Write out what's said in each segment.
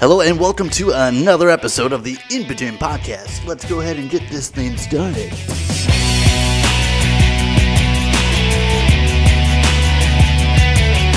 Hello and welcome to another episode of the In Between Podcast. Let's go ahead and get this thing started.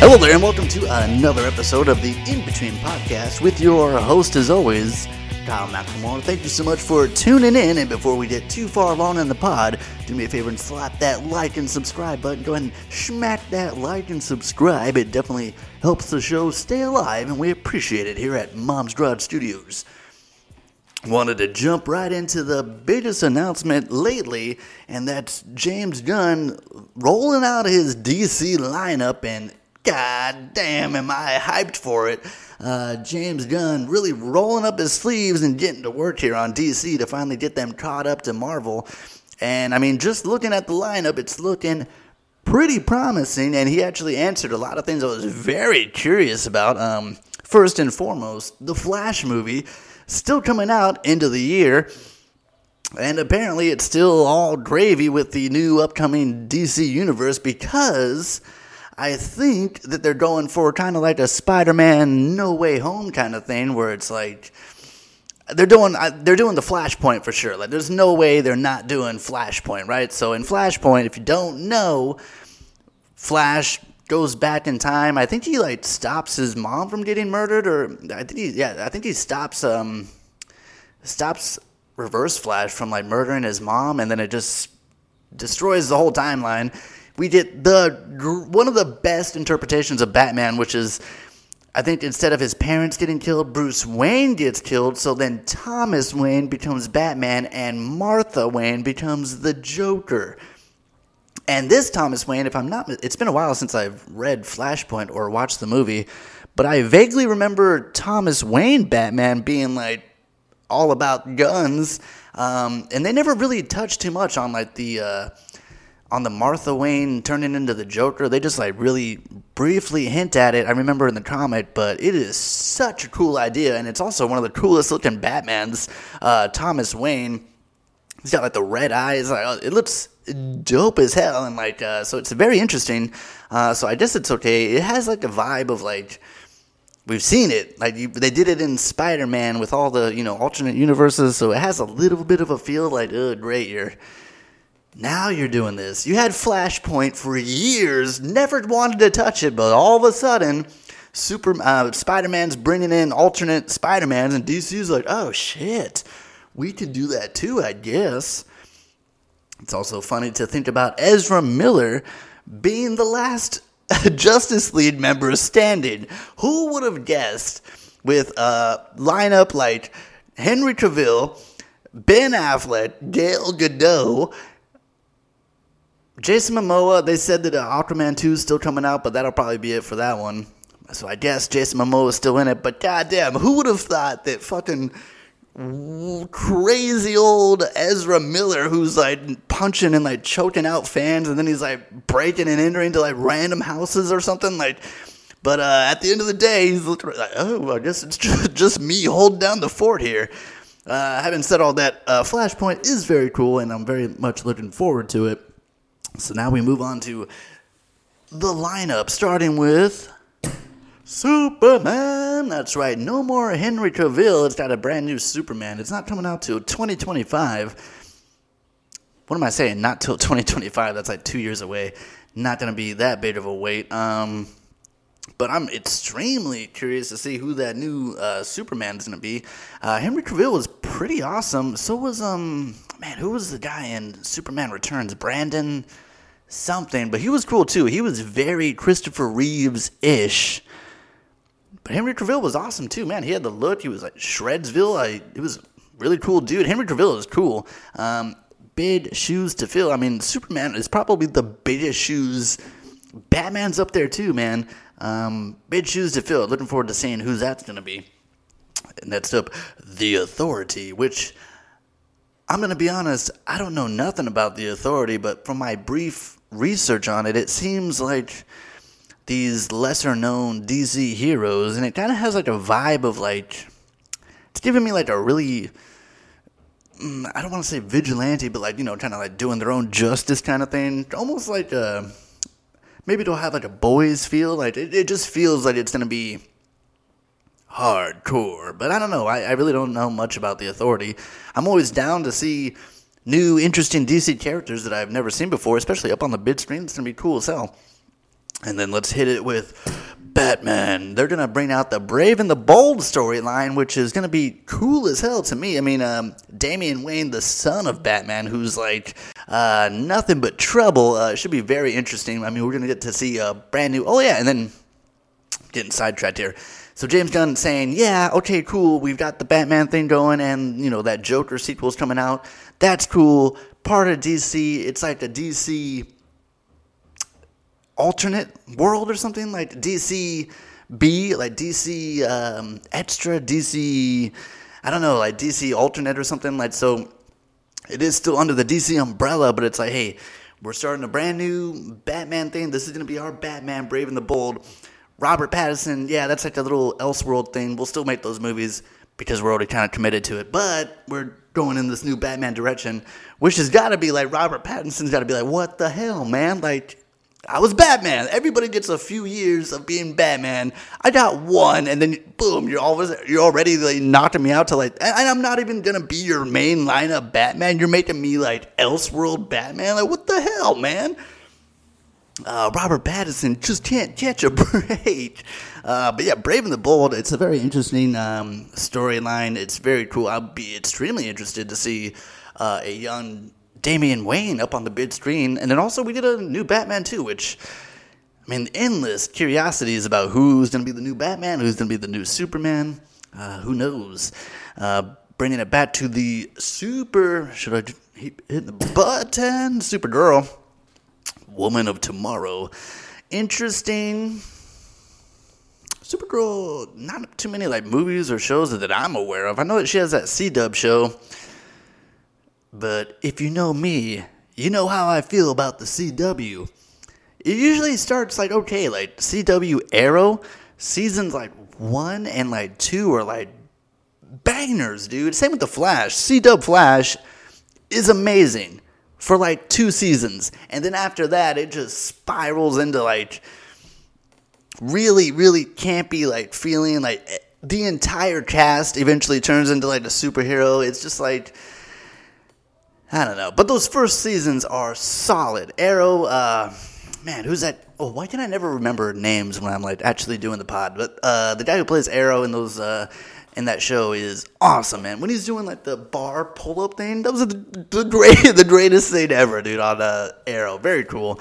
Hello there and welcome to another episode of the In Between Podcast with your host, as always, Kyle McLemore. Thank you so much for tuning in. And before we get too far along in the pod, do me a favor and slap that like and subscribe button. Go ahead and smack that like and subscribe. It definitely helps the show stay alive, and we appreciate it here at Mom's Garage Studios. Wanted to jump right into the biggest announcement lately, and that's James Gunn rolling out his DC lineup and God damn, am I hyped for it. Uh, James Gunn really rolling up his sleeves and getting to work here on DC to finally get them caught up to Marvel. And I mean, just looking at the lineup, it's looking pretty promising. And he actually answered a lot of things I was very curious about. Um, first and foremost, the Flash movie still coming out into the year. And apparently, it's still all gravy with the new upcoming DC universe because I think that they're going for kind of like a Spider-Man No Way Home kind of thing, where it's like they're doing they're doing the Flashpoint for sure. Like, there's no way they're not doing Flashpoint, right? So in Flashpoint, if you don't know, Flash goes back in time. I think he like stops his mom from getting murdered, or I think he yeah, I think he stops um stops Reverse Flash from like murdering his mom, and then it just destroys the whole timeline we get the one of the best interpretations of Batman, which is I think instead of his parents getting killed, Bruce Wayne gets killed. So then Thomas Wayne becomes Batman, and Martha Wayne becomes the Joker. And this Thomas Wayne, if I'm not, it's been a while since I've read Flashpoint or watched the movie, but I vaguely remember Thomas Wayne Batman being like all about guns, um, and they never really touched too much on like the. Uh, on the Martha Wayne turning into the Joker, they just like really briefly hint at it. I remember in the comic, but it is such a cool idea, and it's also one of the coolest looking Batmans. Uh, Thomas Wayne, he's got like the red eyes. Like, oh, it looks dope as hell, and like uh, so it's very interesting. Uh, so I guess it's okay. It has like a vibe of like we've seen it. Like you, they did it in Spider Man with all the you know alternate universes, so it has a little bit of a feel like oh great you're now you're doing this. You had Flashpoint for years, never wanted to touch it, but all of a sudden, Super uh, Spider-Man's bringing in alternate Spider-Mans, and DC's like, oh shit, we could do that too, I guess. It's also funny to think about Ezra Miller being the last Justice League member standing. Who would have guessed with a lineup like Henry Cavill, Ben Affleck, Gal Gadot, Jason Momoa, they said that uh, Aquaman 2 is still coming out, but that'll probably be it for that one. So I guess Jason Momoa is still in it, but goddamn, who would have thought that fucking crazy old Ezra Miller, who's like punching and like choking out fans, and then he's like breaking and entering into like random houses or something, like. But uh, at the end of the day, he's looking like, oh, I guess it's just, just me holding down the fort here. Uh, having said all that, uh, Flashpoint is very cool, and I'm very much looking forward to it. So now we move on to the lineup, starting with Superman. That's right, no more Henry Cavill. It's got a brand new Superman. It's not coming out till 2025. What am I saying? Not till 2025. That's like two years away. Not going to be that big of a wait. Um, but I'm extremely curious to see who that new uh, Superman is going to be. Uh, Henry Cavill was pretty awesome. So was um man, who was the guy in Superman Returns? Brandon something, but he was cool too. He was very Christopher Reeves ish. But Henry Cavill was awesome too, man. He had the look. He was like Shredsville. I, it was really cool dude. Henry Cavill is cool. Um, big shoes to fill. I mean, Superman is probably the biggest shoes. Batman's up there too, man. Um, big shoes to fill. Looking forward to seeing who that's going to be. Next up, The Authority, which I'm going to be honest, I don't know nothing about The Authority, but from my brief research on it, it seems like these lesser known DC heroes, and it kind of has like a vibe of like, it's giving me like a really, mm, I don't want to say vigilante, but like, you know, kind of like doing their own justice kind of thing. Almost like a, maybe it'll have like a boys feel. Like, it, it just feels like it's going to be hardcore. But I don't know. I, I really don't know much about the Authority. I'm always down to see new, interesting DC characters that I've never seen before, especially up on the big screen. It's gonna be cool as hell. And then let's hit it with Batman. They're gonna bring out the Brave and the Bold storyline, which is gonna be cool as hell to me. I mean, um, Damian Wayne, the son of Batman, who's like uh, nothing but trouble, uh, should be very interesting. I mean, we're gonna get to see a brand new. Oh yeah, and then getting sidetracked here. So James Gunn saying, "Yeah, okay, cool. We've got the Batman thing going, and you know that Joker sequel's coming out. That's cool. Part of DC. It's like the DC." alternate world or something like DC B, like DC um, Extra, DC, I don't know, like DC Alternate or something. Like so, it is still under the DC umbrella, but it's like, hey, we're starting a brand new Batman thing. This is gonna be our Batman, Brave and the Bold. Robert Pattinson, yeah, that's like a little Elseworld thing. We'll still make those movies because we're already kind of committed to it. But we're going in this new Batman direction, which has got to be like Robert Pattinson's got to be like, what the hell, man? Like I was Batman. Everybody gets a few years of being Batman. I got one, and then boom, you're always you're already like knocking me out to like, and I'm not even gonna be your main lineup Batman. You're making me like Elseworld Batman. Like what the hell, man? Uh, Robert Pattinson just can't catch a break. Uh, but yeah, Brave and the Bold. It's a very interesting um, storyline. It's very cool. I'll be extremely interested to see uh, a young Damian Wayne up on the big screen. And then also we did a new Batman too, which I mean, endless curiosities about who's going to be the new Batman, who's going to be the new Superman. Uh, who knows? Uh, bringing it back to the super. Should I hit the button? Supergirl, Woman of Tomorrow. Interesting. Supergirl, not too many like movies or shows that I'm aware of. I know that she has that C Dub show but if you know me, you know how I feel about the CW. It usually starts like okay, like CW Arrow seasons like one and like two are like bangers, dude. Same with the Flash. C Dub Flash is amazing for like two seasons, and then after that, it just spirals into like really, really campy like feeling. Like the entire cast eventually turns into like a superhero. It's just like I don't know. But those first seasons are solid. Arrow, uh, man, who's that? Oh, why can I never remember names when I'm like actually doing the pod? But uh, the guy who plays Arrow in those uh, in that show is awesome, man. When he's doing like the bar pull up thing, that was the, the great the greatest thing ever, dude. On uh, Arrow, very cool.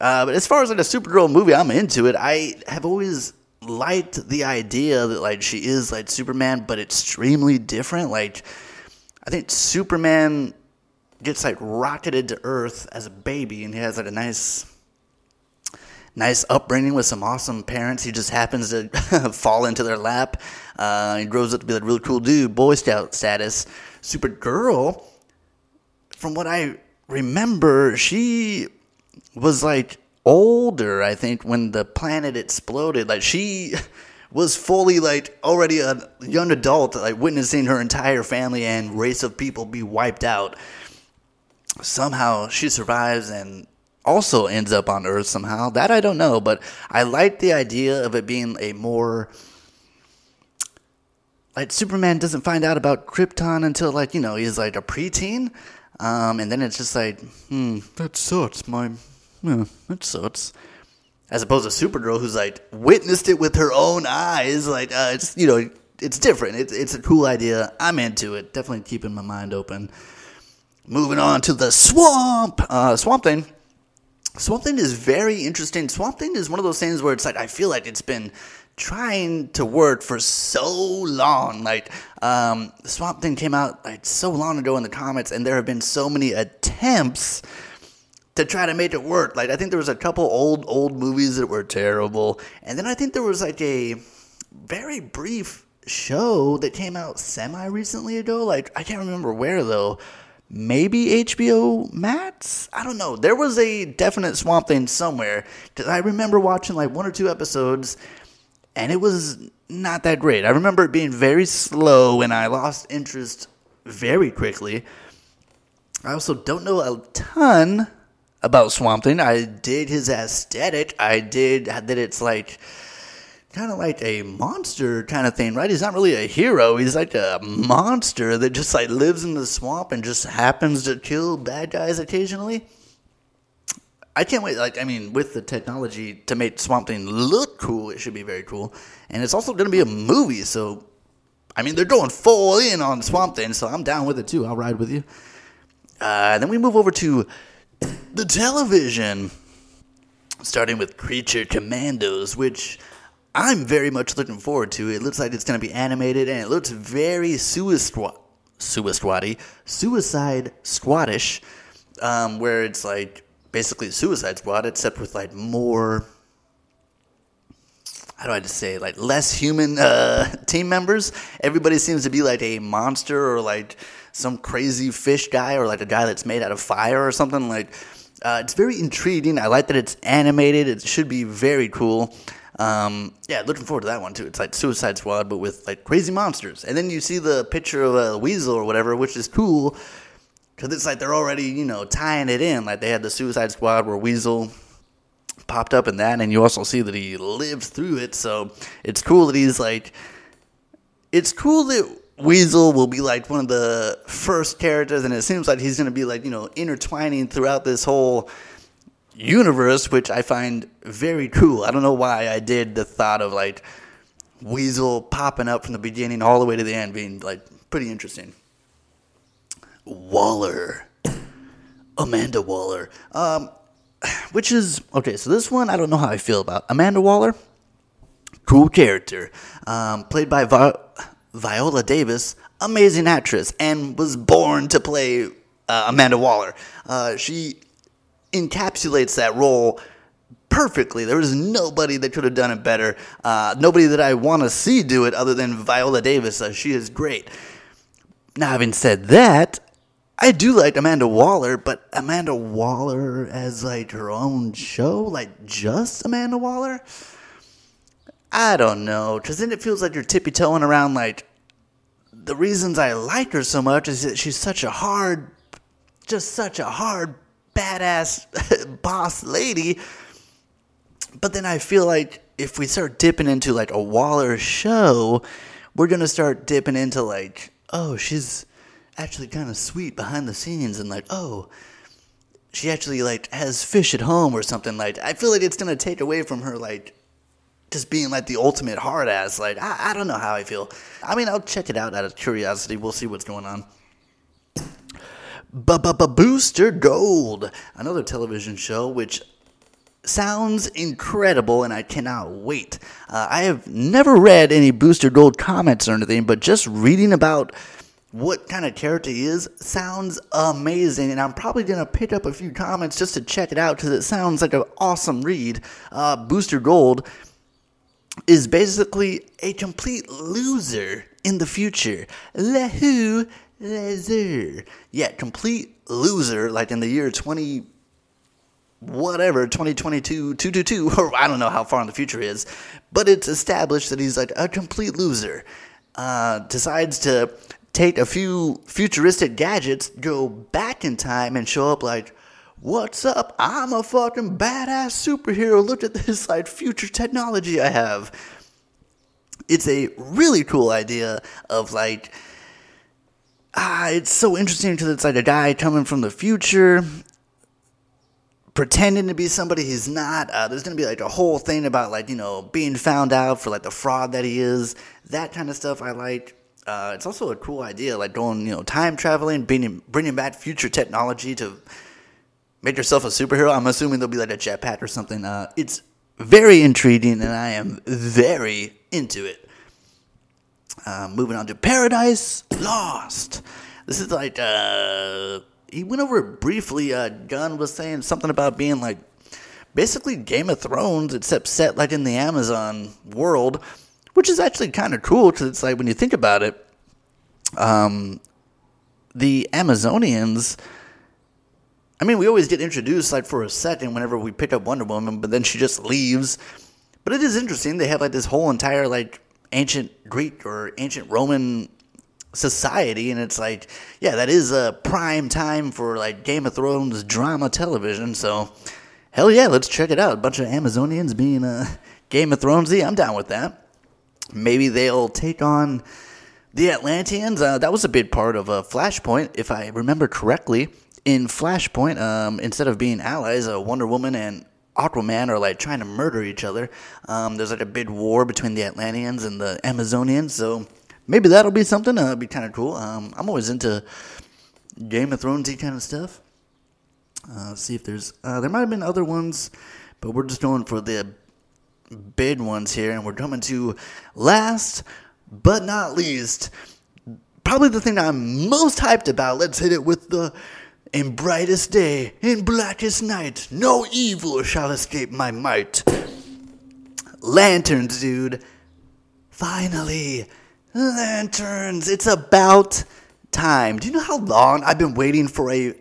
Uh, but as far as like a Supergirl movie, I'm into it. I have always liked the idea that like she is like Superman, but extremely different. Like I think Superman gets like rocketed to Earth as a baby, and he has like a nice, nice upbringing with some awesome parents. He just happens to fall into their lap. Uh, he grows up to be a really cool dude, Boy Scout status. Supergirl, from what I remember, she was like older. I think when the planet exploded, like she. was fully like already a young adult, like witnessing her entire family and race of people be wiped out somehow she survives and also ends up on Earth somehow. That I don't know, but I like the idea of it being a more like Superman doesn't find out about Krypton until like you know he's like a preteen, um, and then it's just like hmm that sucks. My yeah, that sucks. As opposed to Supergirl, who's like witnessed it with her own eyes. Like uh, it's you know it's different. It's it's a cool idea. I'm into it. Definitely keeping my mind open. Moving on to the swamp. Uh, swamp Thing. Swamp Thing is very interesting. Swamp Thing is one of those things where it's like I feel like it's been trying to work for so long. Like um, Swamp Thing came out like so long ago in the comics, and there have been so many attempts to try to make it work. Like I think there was a couple old old movies that were terrible, and then I think there was like a very brief show that came out semi recently ago. Like I can't remember where though maybe HBO Max. I don't know. There was a definite Swamp Thing somewhere because I remember watching like one or two episodes, and it was not that great. I remember it being very slow, and I lost interest very quickly. I also don't know a ton about Swamp Thing. I did his aesthetic. I did that it's like kind of like a monster kind of thing, right? He's not really a hero. He's like a monster that just like lives in the swamp and just happens to kill bad guys occasionally. I can't wait. Like, I mean, with the technology to make Swamp Thing look cool, it should be very cool. And it's also going to be a movie, so I mean, they're going full in on Swamp Thing, so I'm down with it too. I'll ride with you. Uh, then we move over to the television, starting with Creature Commandos, which I'm very much looking forward to. It looks like it's going to be animated, and it looks very Suicide Suicide Suicide Squadish, um, where it's like basically Suicide Squad, except with like more. How do I just say like less human uh, team members? Everybody seems to be like a monster or like some crazy fish guy or like a guy that's made out of fire or something. Like uh, it's very intriguing. I like that it's animated. It should be very cool. Um, yeah, looking forward to that one too. It's like Suicide Squad, but with like crazy monsters. And then you see the picture of a weasel or whatever, which is cool because it's like they're already, you know, tying it in. Like they had the Suicide Squad where Weasel popped up in that, and you also see that he lived through it. So it's cool that he's like, it's cool that Weasel will be like one of the first characters, and it seems like he's going to be like, you know, intertwining throughout this whole universe, which I find very cool. I don't know why I did the thought of like Weasel popping up from the beginning all the way to the end being like pretty interesting. Waller. Amanda Waller. Um, which is okay. So this one, I don't know how I feel about Amanda Waller. Cool character, um, played by Vi- Viola Davis, amazing actress, and was born to play uh, Amanda Waller. Uh, she encapsulates that role perfectly. There was nobody that could have done it better. Uh, nobody that I want to see do it other than Viola Davis. Uh, she is great. Now, having said that, I do like Amanda Waller, but Amanda Waller as like her own show, like just Amanda Waller. I don't know, because then it feels like you're tippy toeing around. Like the reasons I like her so much is that she's such a hard, just such a hard, badass boss lady. But then I feel like if we start dipping into like a Waller show, we're gonna start dipping into like, oh, she's actually kind of sweet behind the scenes and like, oh, she actually like has fish at home or something. Like, I feel like it's gonna take away from her like just being like the ultimate hard ass. Like, I, I don't know how I feel. I mean, I'll check it out out of curiosity. We'll see what's going on. Booster Gold, another television show which sounds incredible and I cannot wait. Uh, I have never read any Booster Gold comments or anything, but just reading about what kind of character he is sounds amazing and i'm probably to pick up a few comments just to check it out because it sounds like an awesome read uh, booster gold is basically a complete loser in the future lehu loser yeah complete loser like in the year 20 whatever 2022 222 or i don't know how far in the future is but it's established that he's like a complete loser uh, decides to take a few futuristic gadgets, go back in time, and show up like, What's up? I'm a fucking badass superhero. Look at this like future technology I have. It's a really cool idea of like ah, it's so interesting because it's like a guy coming from the future, pretending to be somebody he's not. Uh, there's gonna be like a whole thing about like you know being found out for like the fraud that he is. That kind of stuff I like. Uh, it's also a cool idea, like going, you know, time traveling, bringing bringing back future technology to make yourself a superhero. I'm assuming there'll be like a jetpack or something. Uh, it's very intriguing, and I am very into it. Uh, moving on to Paradise Lost. This is like uh, he went over it briefly. Uh, Gunn was saying something about being like basically Game of Thrones, except set like in the Amazon world which is actually kind of cool because it's like when you think about it, um, the Amazonians. I mean, we always get introduced like for a second whenever we pick up Wonder Woman, but then she just leaves. But it is interesting. They have like this whole entire like ancient Greek or ancient Roman society, and it's like, yeah, that is a prime time for like Game of Thrones drama television. So, hell yeah, let's check it out. A bunch of Amazonians being uh, Game of Thronesy. I'm down with that. Maybe they'll take on the Atlanteans. Uh, that was a big part of uh, Flashpoint, if I remember correctly. In Flashpoint, um, instead of being allies, uh, Wonder Woman and Aquaman are like trying to murder each other. Um, there's like a big war between the Atlanteans and the Amazonians, so maybe that'll be something. Uh, be kind of cool. Um, I'm always into Game of Thronesy kind of stuff. Uh, see if there's uh, there might have been other ones, but we're just going for the big ones here, and we're coming to last but not least, probably the thing I'm most hyped about. Let's hit it with the in brightest day, in blackest night, no evil shall escape my might. Lanterns, dude. Finally, lanterns. It's about time. Do you know how long I've been waiting for a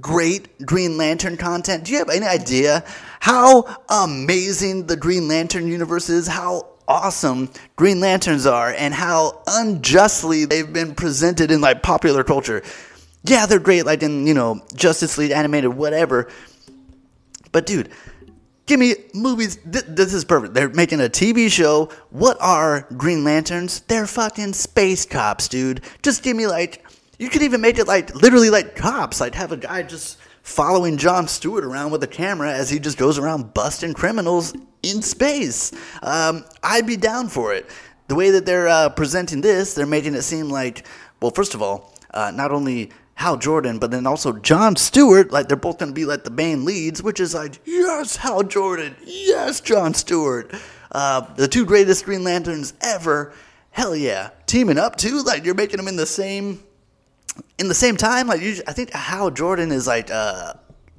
great Green Lantern content? Do you have any idea how amazing the Green Lantern universe is? How awesome Green Lanterns are and how unjustly they've been presented in like popular culture. Yeah, they're great, like in, you know, Justice League animated, whatever. But dude, give me movies. Th- this is perfect. They're making a TV show. What are Green Lanterns? They're fucking space cops, dude. Just give me like, you could even make it like literally like cops. Like have a guy just following John Stewart around with a camera as he just goes around busting criminals in space. Um, I'd be down for it. The way that they're uh, presenting this, they're making it seem like, well, first of all, uh, not only Hal Jordan, but then also John Stewart, like they're both going to be like the main leads, which is like, yes, Hal Jordan, yes, John Stewart, uh, the two greatest Green Lanterns ever. Hell yeah, teaming up too. Like you're making them in the same in the same time, like usually, I think Hal Jordan is like uh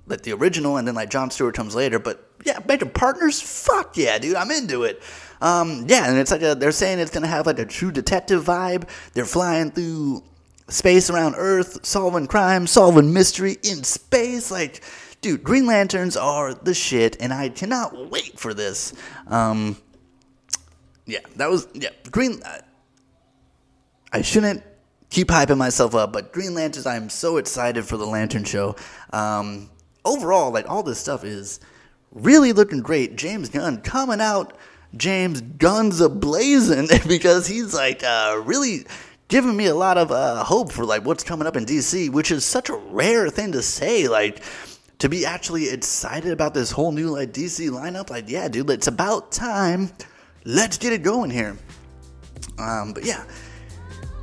like the original, and then like John Stewart comes later. But yeah, making partners, fuck yeah, dude, I'm into it. Um, yeah, and it's like a, they're saying it's gonna have like a true detective vibe. They're flying through space around Earth, solving crime, solving mystery in space. Like, dude, Green Lanterns are the shit, and I cannot wait for this. Um, yeah, that was yeah, Green. Uh, I shouldn't keep hyping myself up, but Green Lanterns, I am so excited for the Lantern Show. Um, overall, like all this stuff is really looking great. James Gunn coming out, James Gunn's a blazing because he's like uh, really giving me a lot of uh, hope for like what's coming up in DC, which is such a rare thing to say. Like to be actually excited about this whole new like DC lineup. Like yeah, dude, it's about time. Let's get it going here. Um, but yeah,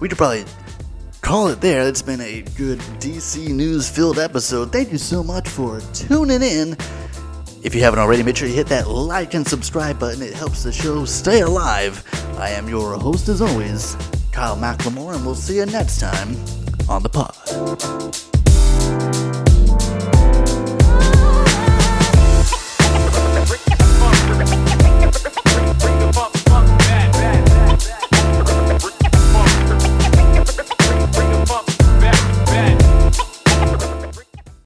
we could probably call it there. It's been a good DC news filled episode. Thank you so much for tuning in. If you haven't already, make sure you hit that like and subscribe button. It helps the show stay alive. I am your host, as always, Kyle McLemore, and we'll see you next time on the pod.